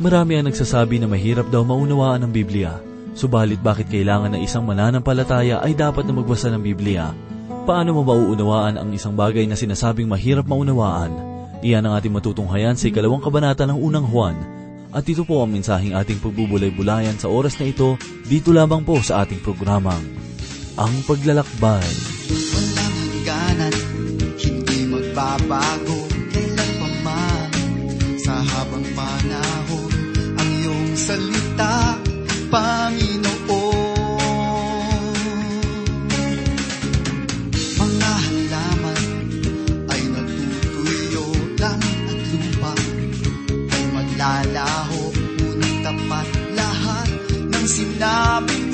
Marami ang nagsasabi na mahirap daw maunawaan ang Biblia. Subalit bakit kailangan na isang mananampalataya ay dapat na magbasa ng Biblia? Paano mo mauunawaan ang isang bagay na sinasabing mahirap maunawaan? Iyan ang ating matutunghayan sa ikalawang kabanata ng unang Juan. At ito po ang mensaheng ating pagbubulay-bulayan sa oras na ito, dito lamang po sa ating programang, Ang Paglalakbay. Walang hangganan, hindi magbabago salita, Panginoon. Mga halaman ay natutuyo Langit at lupa. Ay maglalaho Ngunit tapat lahat ng sinabi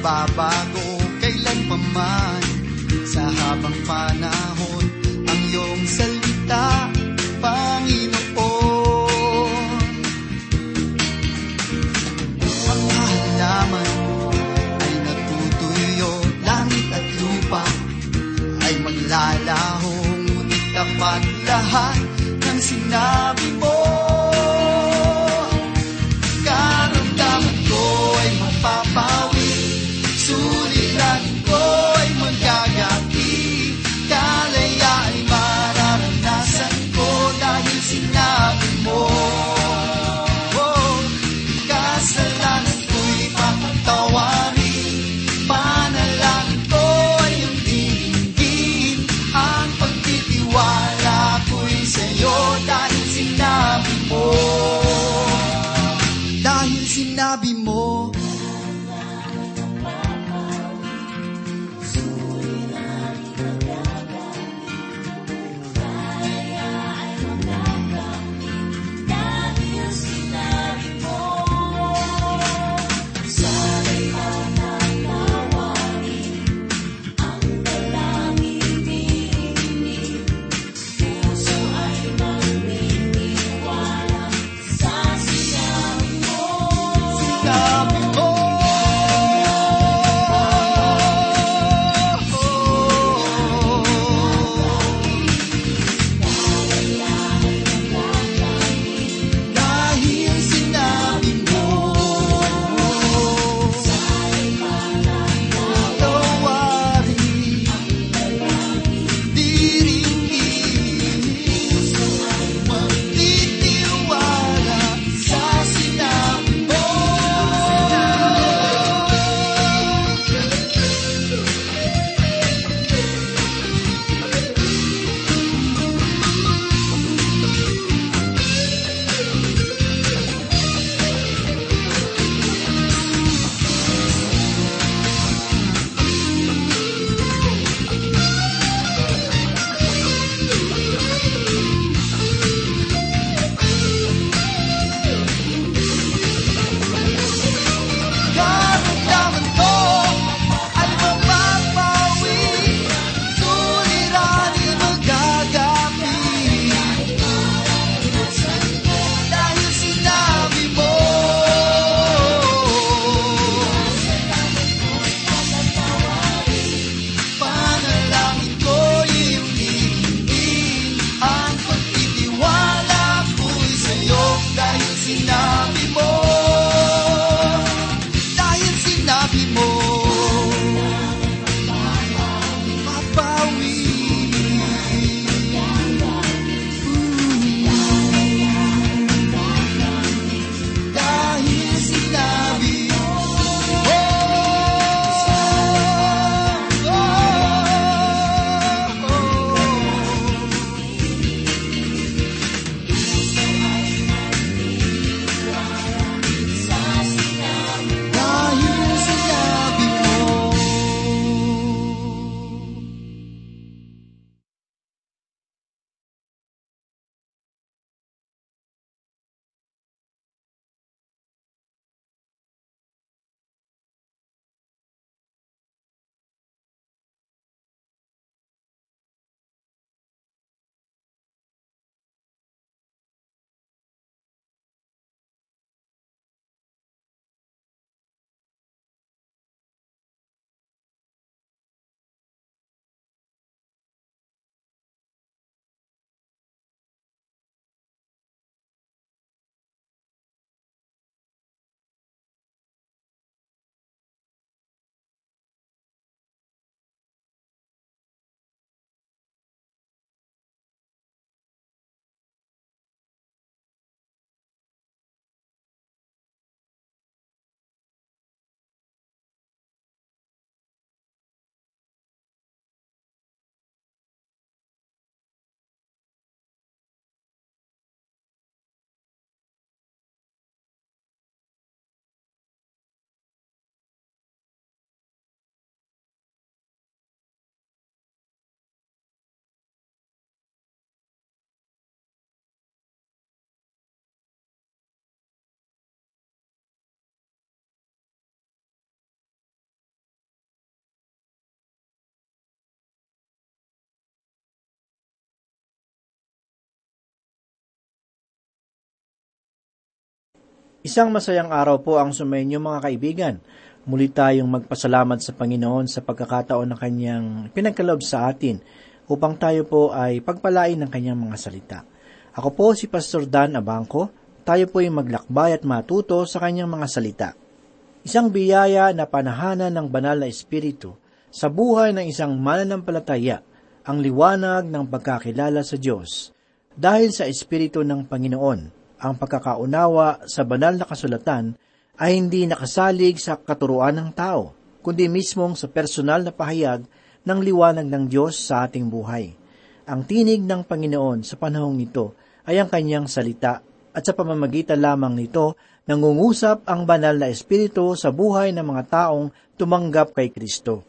magbabago Kailan pa man, sa habang panahon Ang iyong salita, Panginoon. Mga halaman ay natutuyo, langit at lupa. Ay maglalaho, ngunit tapat lahat ng sinabi mo. Isang masayang araw po ang sumainyo mga kaibigan. Muli tayong magpasalamat sa Panginoon sa pagkakataon na kanyang pinagkaloob sa atin upang tayo po ay pagpalain ng kanyang mga salita. Ako po si Pastor Dan Abangco. Tayo po ay maglakbay at matuto sa kanyang mga salita. Isang biyaya na panahanan ng banal na espiritu sa buhay ng isang mananampalataya ang liwanag ng pagkakilala sa Diyos dahil sa espiritu ng Panginoon ang pagkakaunawa sa banal na kasulatan ay hindi nakasalig sa katuruan ng tao, kundi mismong sa personal na pahayag ng liwanag ng Diyos sa ating buhay. Ang tinig ng Panginoon sa panahong ito ay ang kanyang salita at sa pamamagitan lamang nito nangungusap ang banal na espiritu sa buhay ng mga taong tumanggap kay Kristo.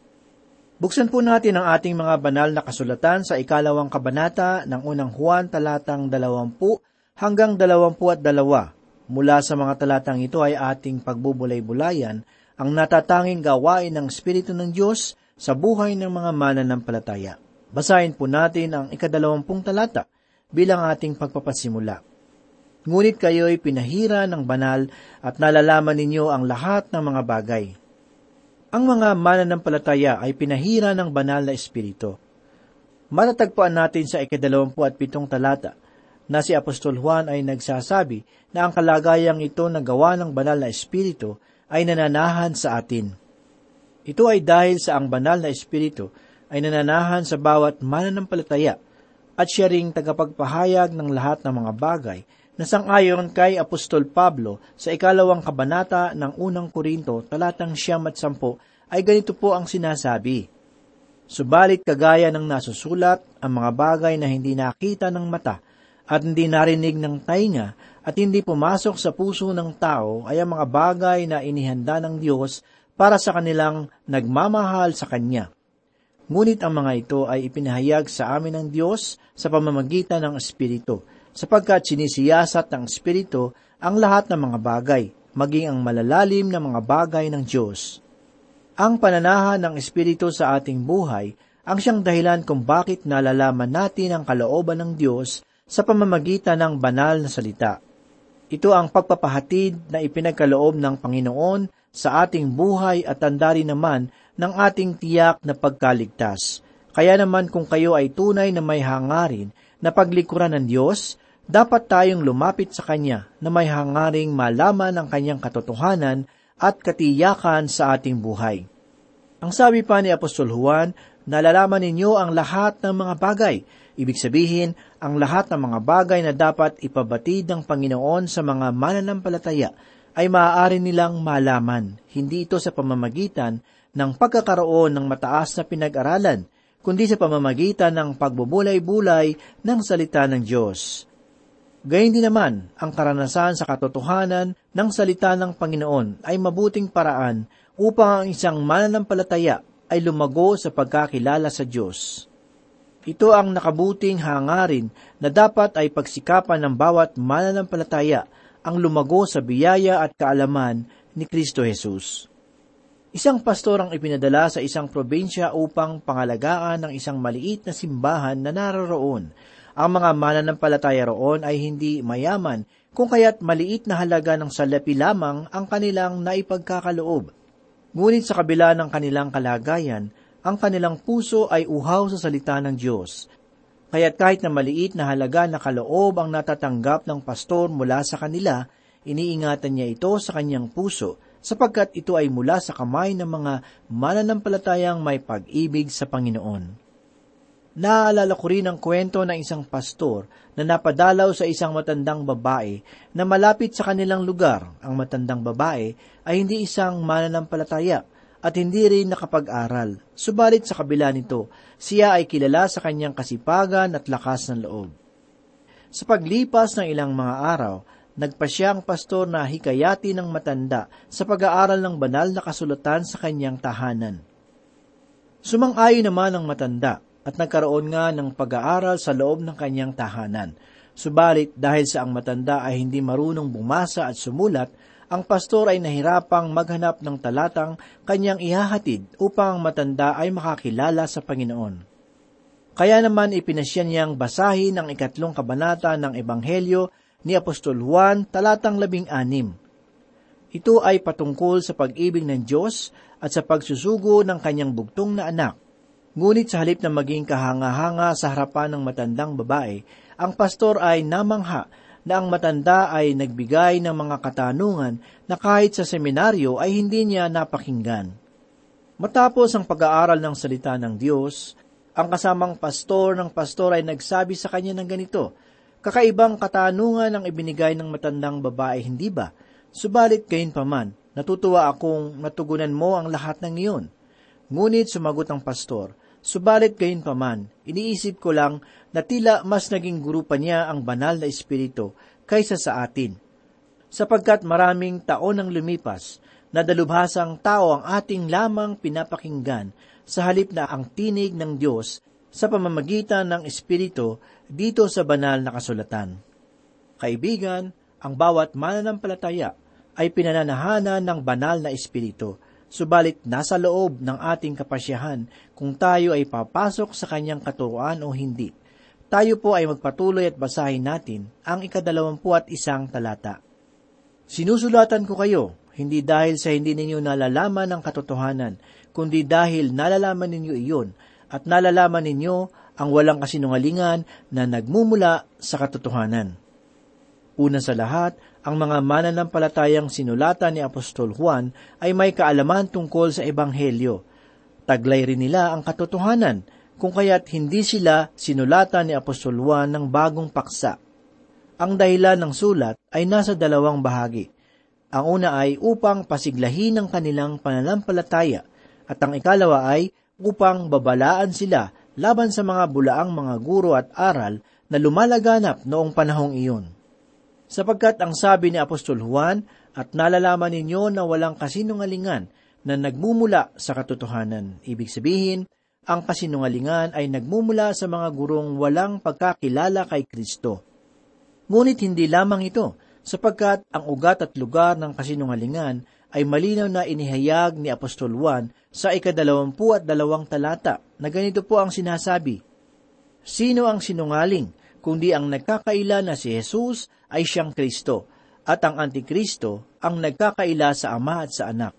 Buksan po natin ang ating mga banal na kasulatan sa ikalawang kabanata ng unang Juan talatang dalawampu hanggang dalawampu at dalawa. Mula sa mga talatang ito ay ating pagbubulay-bulayan ang natatanging gawain ng Espiritu ng Diyos sa buhay ng mga mananampalataya. Basahin po natin ang ikadalawampung talata bilang ating pagpapasimula. Ngunit kayo'y pinahira ng banal at nalalaman ninyo ang lahat ng mga bagay. Ang mga mananampalataya ay pinahira ng banal na espiritu. Matatagpuan natin sa ikadalawampu at pitong talata na si Apostol Juan ay nagsasabi na ang kalagayang ito na gawa ng banal na espiritu ay nananahan sa atin. Ito ay dahil sa ang banal na espiritu ay nananahan sa bawat mananampalataya at siya ring tagapagpahayag ng lahat ng mga bagay na sangayon kay Apostol Pablo sa ikalawang kabanata ng unang Korinto talatang siyam at sampo ay ganito po ang sinasabi. Subalit kagaya ng nasusulat, ang mga bagay na hindi nakita ng mata at hindi narinig ng tainga at hindi pumasok sa puso ng tao ay ang mga bagay na inihanda ng Diyos para sa kanilang nagmamahal sa Kanya. Ngunit ang mga ito ay ipinahayag sa amin ng Diyos sa pamamagitan ng Espiritu, sapagkat sinisiyasat ng Espiritu ang lahat ng mga bagay, maging ang malalalim na mga bagay ng Diyos. Ang pananahan ng Espiritu sa ating buhay ang siyang dahilan kung bakit nalalaman natin ang kalooban ng Diyos sa pamamagitan ng banal na salita. Ito ang pagpapahatid na ipinagkaloob ng Panginoon sa ating buhay at tandari naman ng ating tiyak na pagkaligtas. Kaya naman kung kayo ay tunay na may hangarin na paglikuran ng Diyos, dapat tayong lumapit sa Kanya na may hangaring malaman ang Kanyang katotohanan at katiyakan sa ating buhay. Ang sabi pa ni Apostol Juan, nalalaman ninyo ang lahat ng mga bagay, Ibig sabihin, ang lahat ng mga bagay na dapat ipabatid ng Panginoon sa mga mananampalataya ay maaari nilang malaman, hindi ito sa pamamagitan ng pagkakaroon ng mataas na pinag-aralan, kundi sa pamamagitan ng pagbubulay-bulay ng salita ng Diyos. Gayun din naman, ang karanasan sa katotohanan ng salita ng Panginoon ay mabuting paraan upang ang isang mananampalataya ay lumago sa pagkakilala sa Diyos. Ito ang nakabuting hangarin na dapat ay pagsikapan ng bawat mananampalataya ang lumago sa biyaya at kaalaman ni Kristo Jesus. Isang pastor ang ipinadala sa isang probinsya upang pangalagaan ng isang maliit na simbahan na naroroon. Ang mga mananampalataya roon ay hindi mayaman, kung kaya't maliit na halaga ng salapi lamang ang kanilang naipagkakaloob. Ngunit sa kabila ng kanilang kalagayan, ang kanilang puso ay uhaw sa salita ng Diyos. Kaya't kahit na maliit na halaga na kaloob ang natatanggap ng pastor mula sa kanila, iniingatan niya ito sa kanyang puso, sapagkat ito ay mula sa kamay ng mga mananampalatayang may pag-ibig sa Panginoon. Naaalala ko rin ang kwento ng isang pastor na napadalaw sa isang matandang babae na malapit sa kanilang lugar. Ang matandang babae ay hindi isang mananampalataya, at hindi rin nakapag-aral. Subalit sa kabila nito, siya ay kilala sa kanyang kasipagan at lakas ng loob. Sa paglipas ng ilang mga araw, nagpa siya ang pastor na hikayati ng matanda sa pag-aaral ng banal na kasulatan sa kanyang tahanan. Sumang-ayon naman ang matanda at nagkaroon nga ng pag-aaral sa loob ng kanyang tahanan. Subalit dahil sa ang matanda ay hindi marunong bumasa at sumulat, ang pastor ay nahirapang maghanap ng talatang kanyang ihahatid upang matanda ay makakilala sa Panginoon. Kaya naman ipinasya niyang basahin ang ikatlong kabanata ng Ebanghelyo ni Apostol Juan talatang labing anim. Ito ay patungkol sa pag-ibig ng Diyos at sa pagsusugo ng kanyang bugtong na anak. Ngunit sa halip na maging kahanga-hanga sa harapan ng matandang babae, ang pastor ay namangha na ang matanda ay nagbigay ng mga katanungan na kahit sa seminaryo ay hindi niya napakinggan. Matapos ang pag-aaral ng salita ng Diyos, ang kasamang pastor ng pastor ay nagsabi sa kanya ng ganito, Kakaibang katanungan ang ibinigay ng matandang babae, hindi ba? Subalit gayon paman, natutuwa akong natugunan mo ang lahat ng iyon. Ngunit sumagot ang pastor, Subalit gayon paman, iniisip ko lang na tila mas naging guru niya ang banal na espiritu kaysa sa atin. Sapagkat maraming taon ang lumipas, na dalubhasang tao ang ating lamang pinapakinggan sa halip na ang tinig ng Diyos sa pamamagitan ng Espiritu dito sa banal na kasulatan. Kaibigan, ang bawat mananampalataya ay pinananahanan ng banal na Espiritu, subalit nasa loob ng ating kapasyahan kung tayo ay papasok sa kanyang katuruan o hindi. Tayo po ay magpatuloy at basahin natin ang ikadalawampu at isang talata. Sinusulatan ko kayo, hindi dahil sa hindi ninyo nalalaman ang katotohanan, kundi dahil nalalaman ninyo iyon at nalalaman ninyo ang walang kasinungalingan na nagmumula sa katotohanan. Una sa lahat, ang mga mananampalatayang sinulatan ni Apostol Juan ay may kaalaman tungkol sa Ebanghelyo. Taglay rin nila ang katotohanan, kung kaya't hindi sila sinulatan ni Apostol Juan ng bagong paksa. Ang dahilan ng sulat ay nasa dalawang bahagi. Ang una ay upang pasiglahin ang kanilang pananampalataya at ang ikalawa ay upang babalaan sila laban sa mga bulaang mga guro at aral na lumalaganap noong panahong iyon sapagkat ang sabi ni Apostol Juan, at nalalaman ninyo na walang kasinungalingan na nagmumula sa katotohanan. Ibig sabihin, ang kasinungalingan ay nagmumula sa mga gurong walang pagkakilala kay Kristo. Ngunit hindi lamang ito, sapagkat ang ugat at lugar ng kasinungalingan ay malinaw na inihayag ni Apostol Juan sa ikadalawampu at dalawang talata na ganito po ang sinasabi, Sino ang sinungaling, kundi ang nagkakaila na si Jesus ay siyang Kristo, at ang Antikristo ang nagkakaila sa Ama at sa Anak.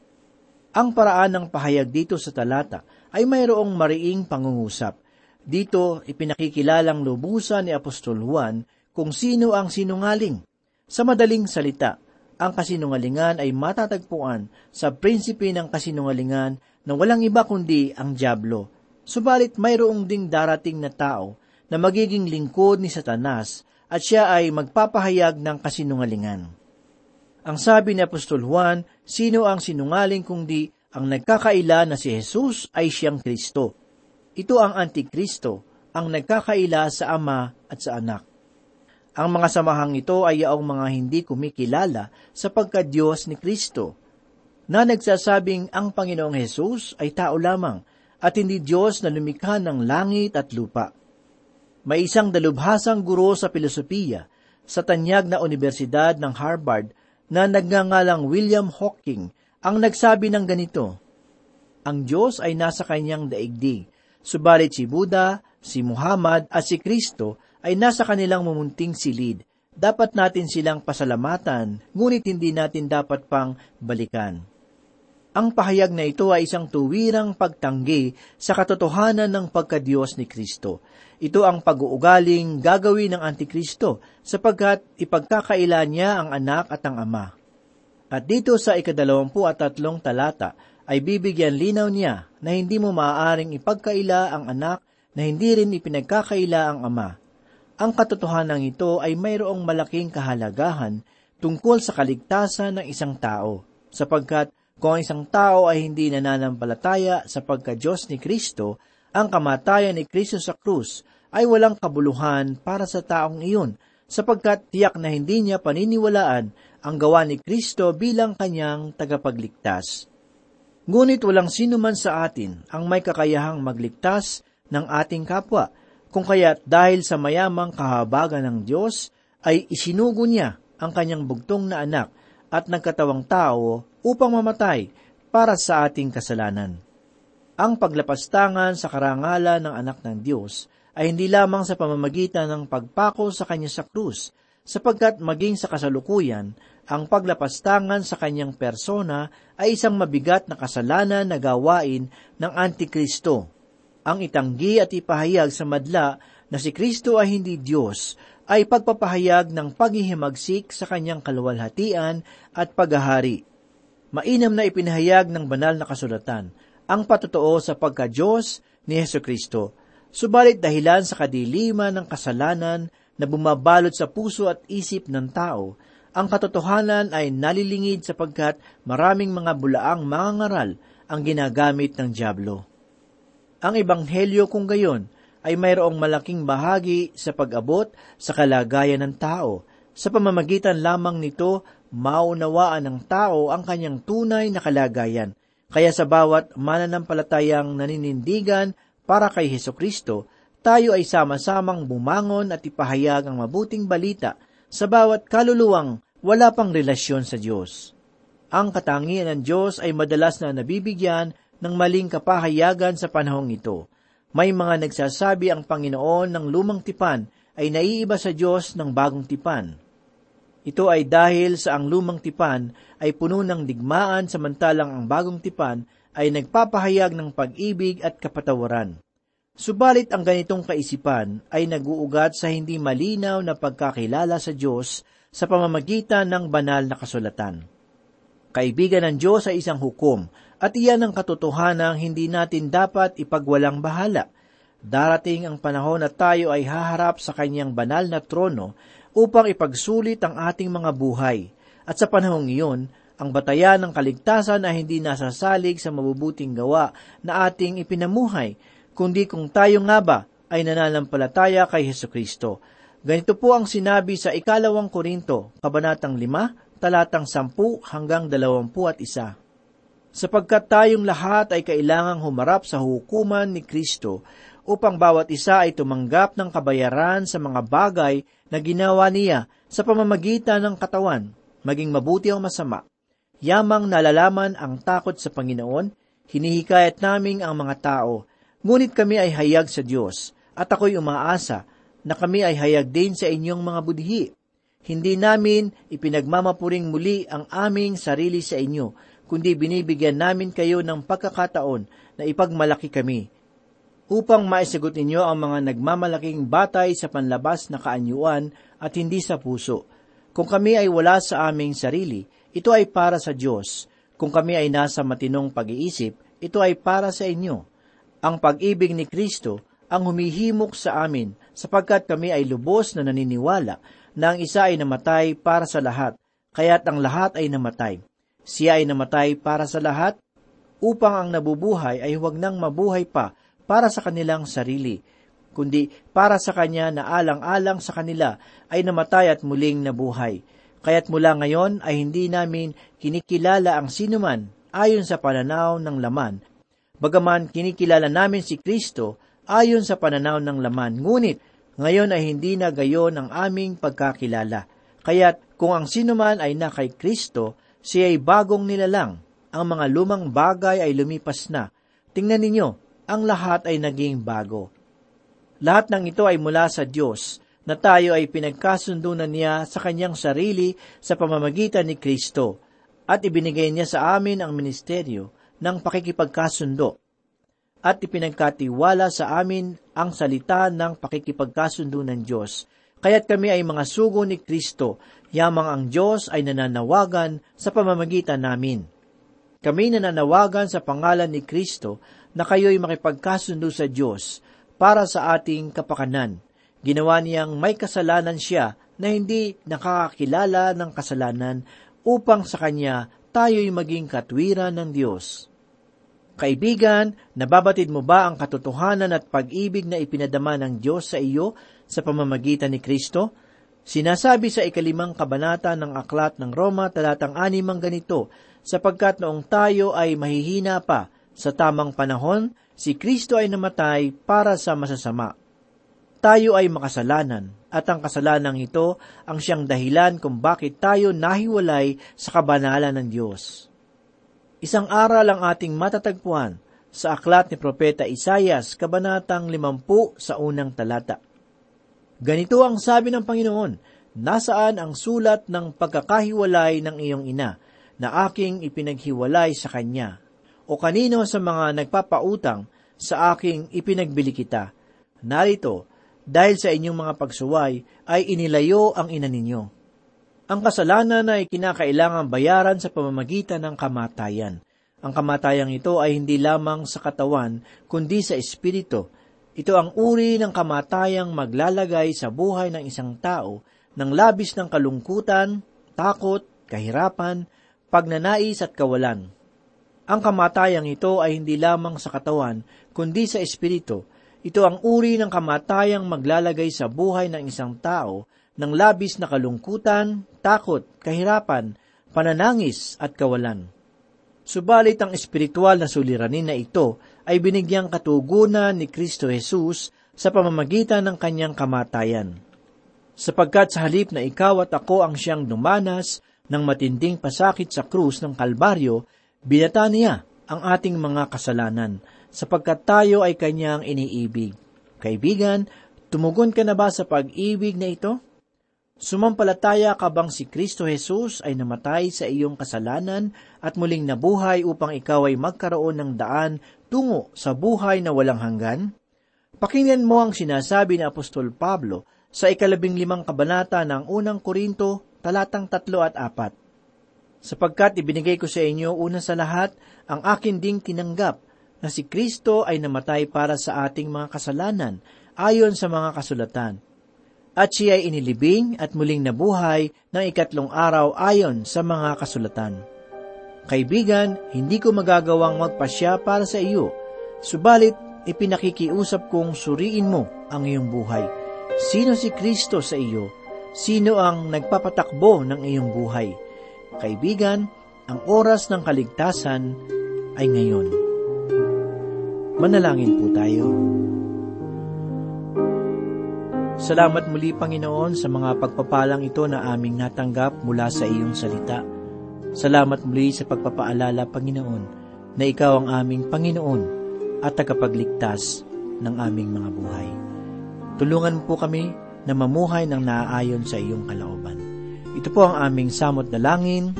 Ang paraan ng pahayag dito sa talata ay mayroong mariing pangungusap. Dito ipinakikilalang lubusan ni Apostol Juan kung sino ang sinungaling. Sa madaling salita, ang kasinungalingan ay matatagpuan sa prinsipe ng kasinungalingan na walang iba kundi ang Diablo. Subalit mayroong ding darating na tao na magiging lingkod ni Satanas at siya ay magpapahayag ng kasinungalingan. Ang sabi ni Apostol Juan, sino ang sinungaling kundi ang nagkakaila na si Jesus ay siyang Kristo. Ito ang Antikristo, ang nagkakaila sa Ama at sa Anak. Ang mga samahang ito ay yaong mga hindi kumikilala sa pagka-Diyos ni Kristo, na nagsasabing ang Panginoong Jesus ay tao lamang at hindi Diyos na lumikha ng langit at lupa. May isang dalubhasang guro sa filosofiya sa tanyag na Universidad ng Harvard na nagngangalang William Hawking ang nagsabi ng ganito, Ang Diyos ay nasa kanyang daigdig, subalit si Buddha, si Muhammad at si Kristo ay nasa kanilang mumunting silid. Dapat natin silang pasalamatan, ngunit hindi natin dapat pang balikan. Ang pahayag na ito ay isang tuwirang pagtanggi sa katotohanan ng pagkadiyos ni Kristo. Ito ang pag-uugaling gagawin ng Antikristo sapagkat ipagkakaila niya ang anak at ang ama. At dito sa ikadalawampu at tatlong talata ay bibigyan linaw niya na hindi mo maaaring ipagkaila ang anak na hindi rin ipinagkakaila ang ama. Ang katotohanan ito ay mayroong malaking kahalagahan tungkol sa kaligtasan ng isang tao, sapagkat kung ang isang tao ay hindi nananampalataya sa pagka-Diyos ni Kristo, ang kamatayan ni Kristo sa krus ay walang kabuluhan para sa taong iyon, sapagkat tiyak na hindi niya paniniwalaan ang gawa ni Kristo bilang kanyang tagapagligtas. Ngunit walang sino man sa atin ang may kakayahang magligtas ng ating kapwa, kung kaya't dahil sa mayamang kahabagan ng Diyos, ay isinugo niya ang kanyang bugtong na anak at nagkatawang tao upang mamatay para sa ating kasalanan. Ang paglapastangan sa karangalan ng anak ng Diyos ay hindi lamang sa pamamagitan ng pagpako sa kanya sa krus, sapagkat maging sa kasalukuyan, ang paglapastangan sa kanyang persona ay isang mabigat na kasalanan na gawain ng Antikristo. Ang itanggi at ipahayag sa madla na si Kristo ay hindi Diyos ay pagpapahayag ng paghihimagsik sa kanyang kaluwalhatian at paghahari. Mainam na ipinahayag ng banal na kasulatan ang patotoo sa pagka-Diyos ni Heso Kristo, subalit dahilan sa kadiliman ng kasalanan na bumabalot sa puso at isip ng tao, ang katotohanan ay nalilingid sapagkat maraming mga bulaang mga ngaral ang ginagamit ng Diablo. Ang Ebanghelyo kung gayon ay mayroong malaking bahagi sa pag-abot sa kalagayan ng tao. Sa pamamagitan lamang nito, maunawaan ng tao ang kanyang tunay na kalagayan. Kaya sa bawat mananampalatayang naninindigan para kay Heso Kristo, tayo ay sama-samang bumangon at ipahayag ang mabuting balita sa bawat kaluluwang wala pang relasyon sa Diyos. Ang katangian ng Diyos ay madalas na nabibigyan ng maling kapahayagan sa panahong ito. May mga nagsasabi ang Panginoon ng lumang tipan ay naiiba sa Diyos ng bagong tipan. Ito ay dahil sa ang lumang tipan ay puno ng digmaan samantalang ang bagong tipan ay nagpapahayag ng pag-ibig at kapatawaran. Subalit ang ganitong kaisipan ay naguugat sa hindi malinaw na pagkakilala sa Diyos sa pamamagitan ng banal na kasulatan. Kaibigan ng Diyos ay isang hukom at iyan ang katotohanang hindi natin dapat ipagwalang bahala. Darating ang panahon na tayo ay haharap sa kanyang banal na trono upang ipagsulit ang ating mga buhay. At sa panahong iyon, ang batayan ng kaligtasan ay hindi nasasalig sa mabubuting gawa na ating ipinamuhay, kundi kung tayo nga ba ay nananampalataya kay Heso Kristo. Ganito po ang sinabi sa ikalawang Korinto, kabanatang 5, talatang 10 hanggang 21. Sapagkat tayong lahat ay kailangang humarap sa hukuman ni Kristo upang bawat isa ay tumanggap ng kabayaran sa mga bagay na ginawa niya sa pamamagitan ng katawan, maging mabuti o masama. Yamang nalalaman ang takot sa Panginoon, hinihikayat naming ang mga tao Ngunit kami ay hayag sa Diyos, at ako'y umaasa na kami ay hayag din sa inyong mga budhi. Hindi namin ipinagmamapuring muli ang aming sarili sa inyo, kundi binibigyan namin kayo ng pagkakataon na ipagmalaki kami, upang maisagot ninyo ang mga nagmamalaking batay sa panlabas na kaanyuan at hindi sa puso. Kung kami ay wala sa aming sarili, ito ay para sa Diyos. Kung kami ay nasa matinong pag-iisip, ito ay para sa inyo. Ang pag-ibig ni Kristo ang humihimok sa amin sapagkat kami ay lubos na naniniwala na ang isa ay namatay para sa lahat, kaya't ang lahat ay namatay. Siya ay namatay para sa lahat upang ang nabubuhay ay huwag nang mabuhay pa para sa kanilang sarili, kundi para sa Kanya na alang-alang sa kanila ay namatay at muling nabuhay. Kaya't mula ngayon ay hindi namin kinikilala ang sinuman ayon sa pananaw ng laman, Bagaman kinikilala namin si Kristo ayon sa pananaw ng laman, ngunit ngayon ay hindi na gayon ang aming pagkakilala. Kaya't kung ang sinuman ay na kay Kristo, siya ay bagong nilalang. Ang mga lumang bagay ay lumipas na. Tingnan ninyo, ang lahat ay naging bago. Lahat ng ito ay mula sa Diyos, na tayo ay pinagkasundo na niya sa kanyang sarili sa pamamagitan ni Kristo, at ibinigay niya sa amin ang ministeryo ng pakikipagkasundo at ipinagkatiwala sa amin ang salita ng pakikipagkasundo ng Diyos. Kaya't kami ay mga sugo ni Kristo, yamang ang Diyos ay nananawagan sa pamamagitan namin. Kami nananawagan sa pangalan ni Kristo na kayo'y makipagkasundo sa Diyos para sa ating kapakanan. Ginawa niyang may kasalanan siya na hindi nakakakilala ng kasalanan upang sa Kanya tayo'y maging katwiran ng Diyos. Kaibigan, nababatid mo ba ang katotohanan at pag-ibig na ipinadama ng Diyos sa iyo sa pamamagitan ni Kristo? Sinasabi sa ikalimang kabanata ng Aklat ng Roma talatang anim ang ganito, sapagkat noong tayo ay mahihina pa, sa tamang panahon, si Kristo ay namatay para sa masasama. Tayo ay makasalanan, at ang kasalanang ito ang siyang dahilan kung bakit tayo nahiwalay sa kabanalan ng Diyos. Isang aral ang ating matatagpuan sa aklat ni Propeta Isayas, Kabanatang 50 sa unang talata. Ganito ang sabi ng Panginoon, Nasaan ang sulat ng pagkakahiwalay ng iyong ina na aking ipinaghiwalay sa kanya? O kanino sa mga nagpapautang sa aking ipinagbili kita? Narito, dahil sa inyong mga pagsuway ay inilayo ang ina ninyo. Ang kasalanan ay kinakailangang bayaran sa pamamagitan ng kamatayan. Ang kamatayang ito ay hindi lamang sa katawan, kundi sa espiritu. Ito ang uri ng kamatayang maglalagay sa buhay ng isang tao ng labis ng kalungkutan, takot, kahirapan, pagnanais at kawalan. Ang kamatayang ito ay hindi lamang sa katawan, kundi sa espiritu. Ito ang uri ng kamatayang maglalagay sa buhay ng isang tao ng labis na kalungkutan, takot, kahirapan, pananangis at kawalan. Subalit ang espiritual na suliranin na ito ay binigyang katugunan ni Kristo Jesus sa pamamagitan ng kanyang kamatayan. Sapagkat sa halip na ikaw at ako ang siyang dumanas ng matinding pasakit sa krus ng Kalbaryo, binata niya ang ating mga kasalanan, sapagkat tayo ay kanyang iniibig. Kaibigan, tumugon ka na ba sa pag-ibig na ito? Sumampalataya ka bang si Kristo Jesus ay namatay sa iyong kasalanan at muling nabuhay upang ikaw ay magkaroon ng daan tungo sa buhay na walang hanggan? Pakinggan mo ang sinasabi ni Apostol Pablo sa ikalabing limang kabanata ng unang Korinto, talatang tatlo at apat. Sapagkat ibinigay ko sa inyo una sa lahat ang akin ding tinanggap na si Kristo ay namatay para sa ating mga kasalanan ayon sa mga kasulatan at siya ay inilibing at muling nabuhay ng ikatlong araw ayon sa mga kasulatan. Kaibigan, hindi ko magagawang magpasya para sa iyo, subalit ipinakikiusap kong suriin mo ang iyong buhay. Sino si Kristo sa iyo? Sino ang nagpapatakbo ng iyong buhay? Kaibigan, ang oras ng kaligtasan ay ngayon. Manalangin po tayo. Salamat muli, Panginoon, sa mga pagpapalang ito na aming natanggap mula sa iyong salita. Salamat muli sa pagpapaalala, Panginoon, na Ikaw ang aming Panginoon at tagapagligtas ng aming mga buhay. Tulungan po kami na mamuhay ng naaayon sa iyong kalooban. Ito po ang aming samot na langin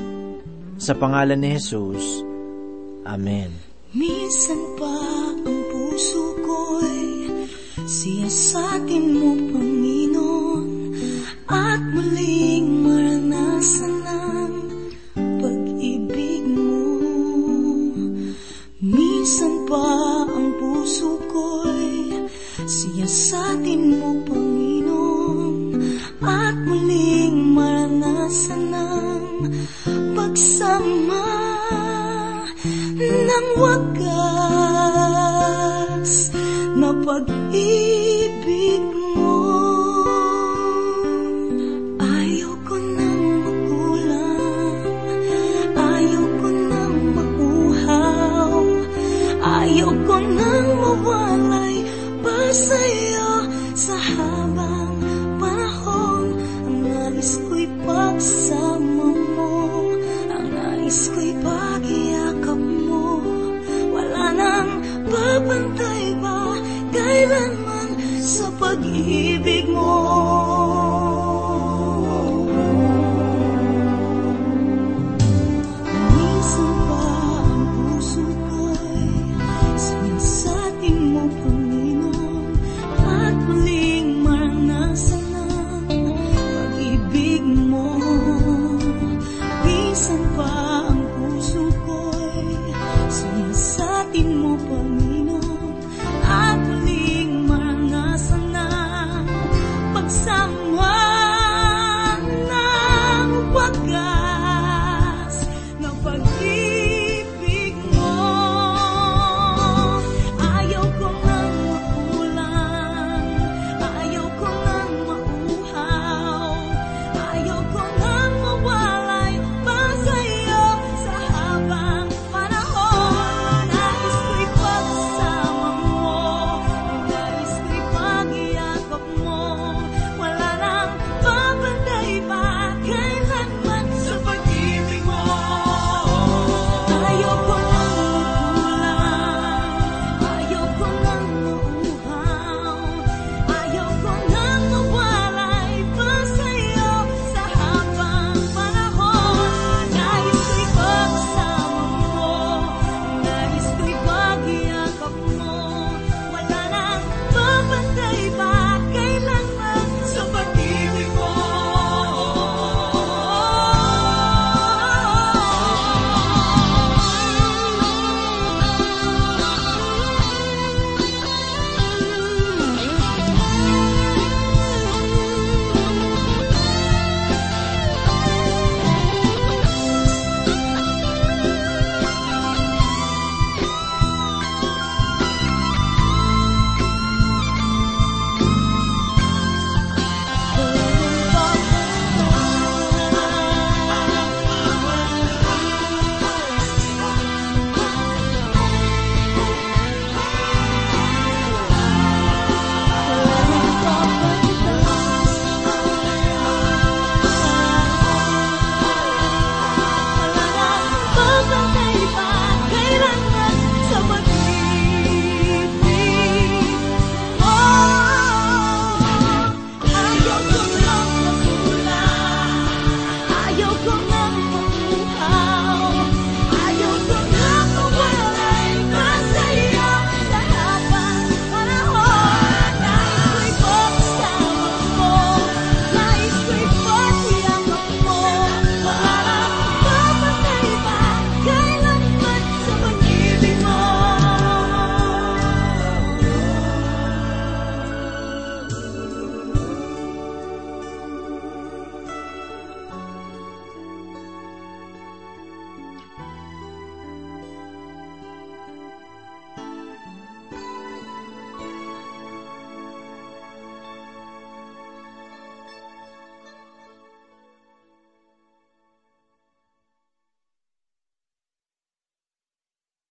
sa pangalan ni Jesus. Amen. Minsan pa ang puso ko'y siyasatin mo, Panginoon, at muling maranasan ang pag-ibig mo. Minsan pa ang puso ko'y siyasatin mo, ng wagas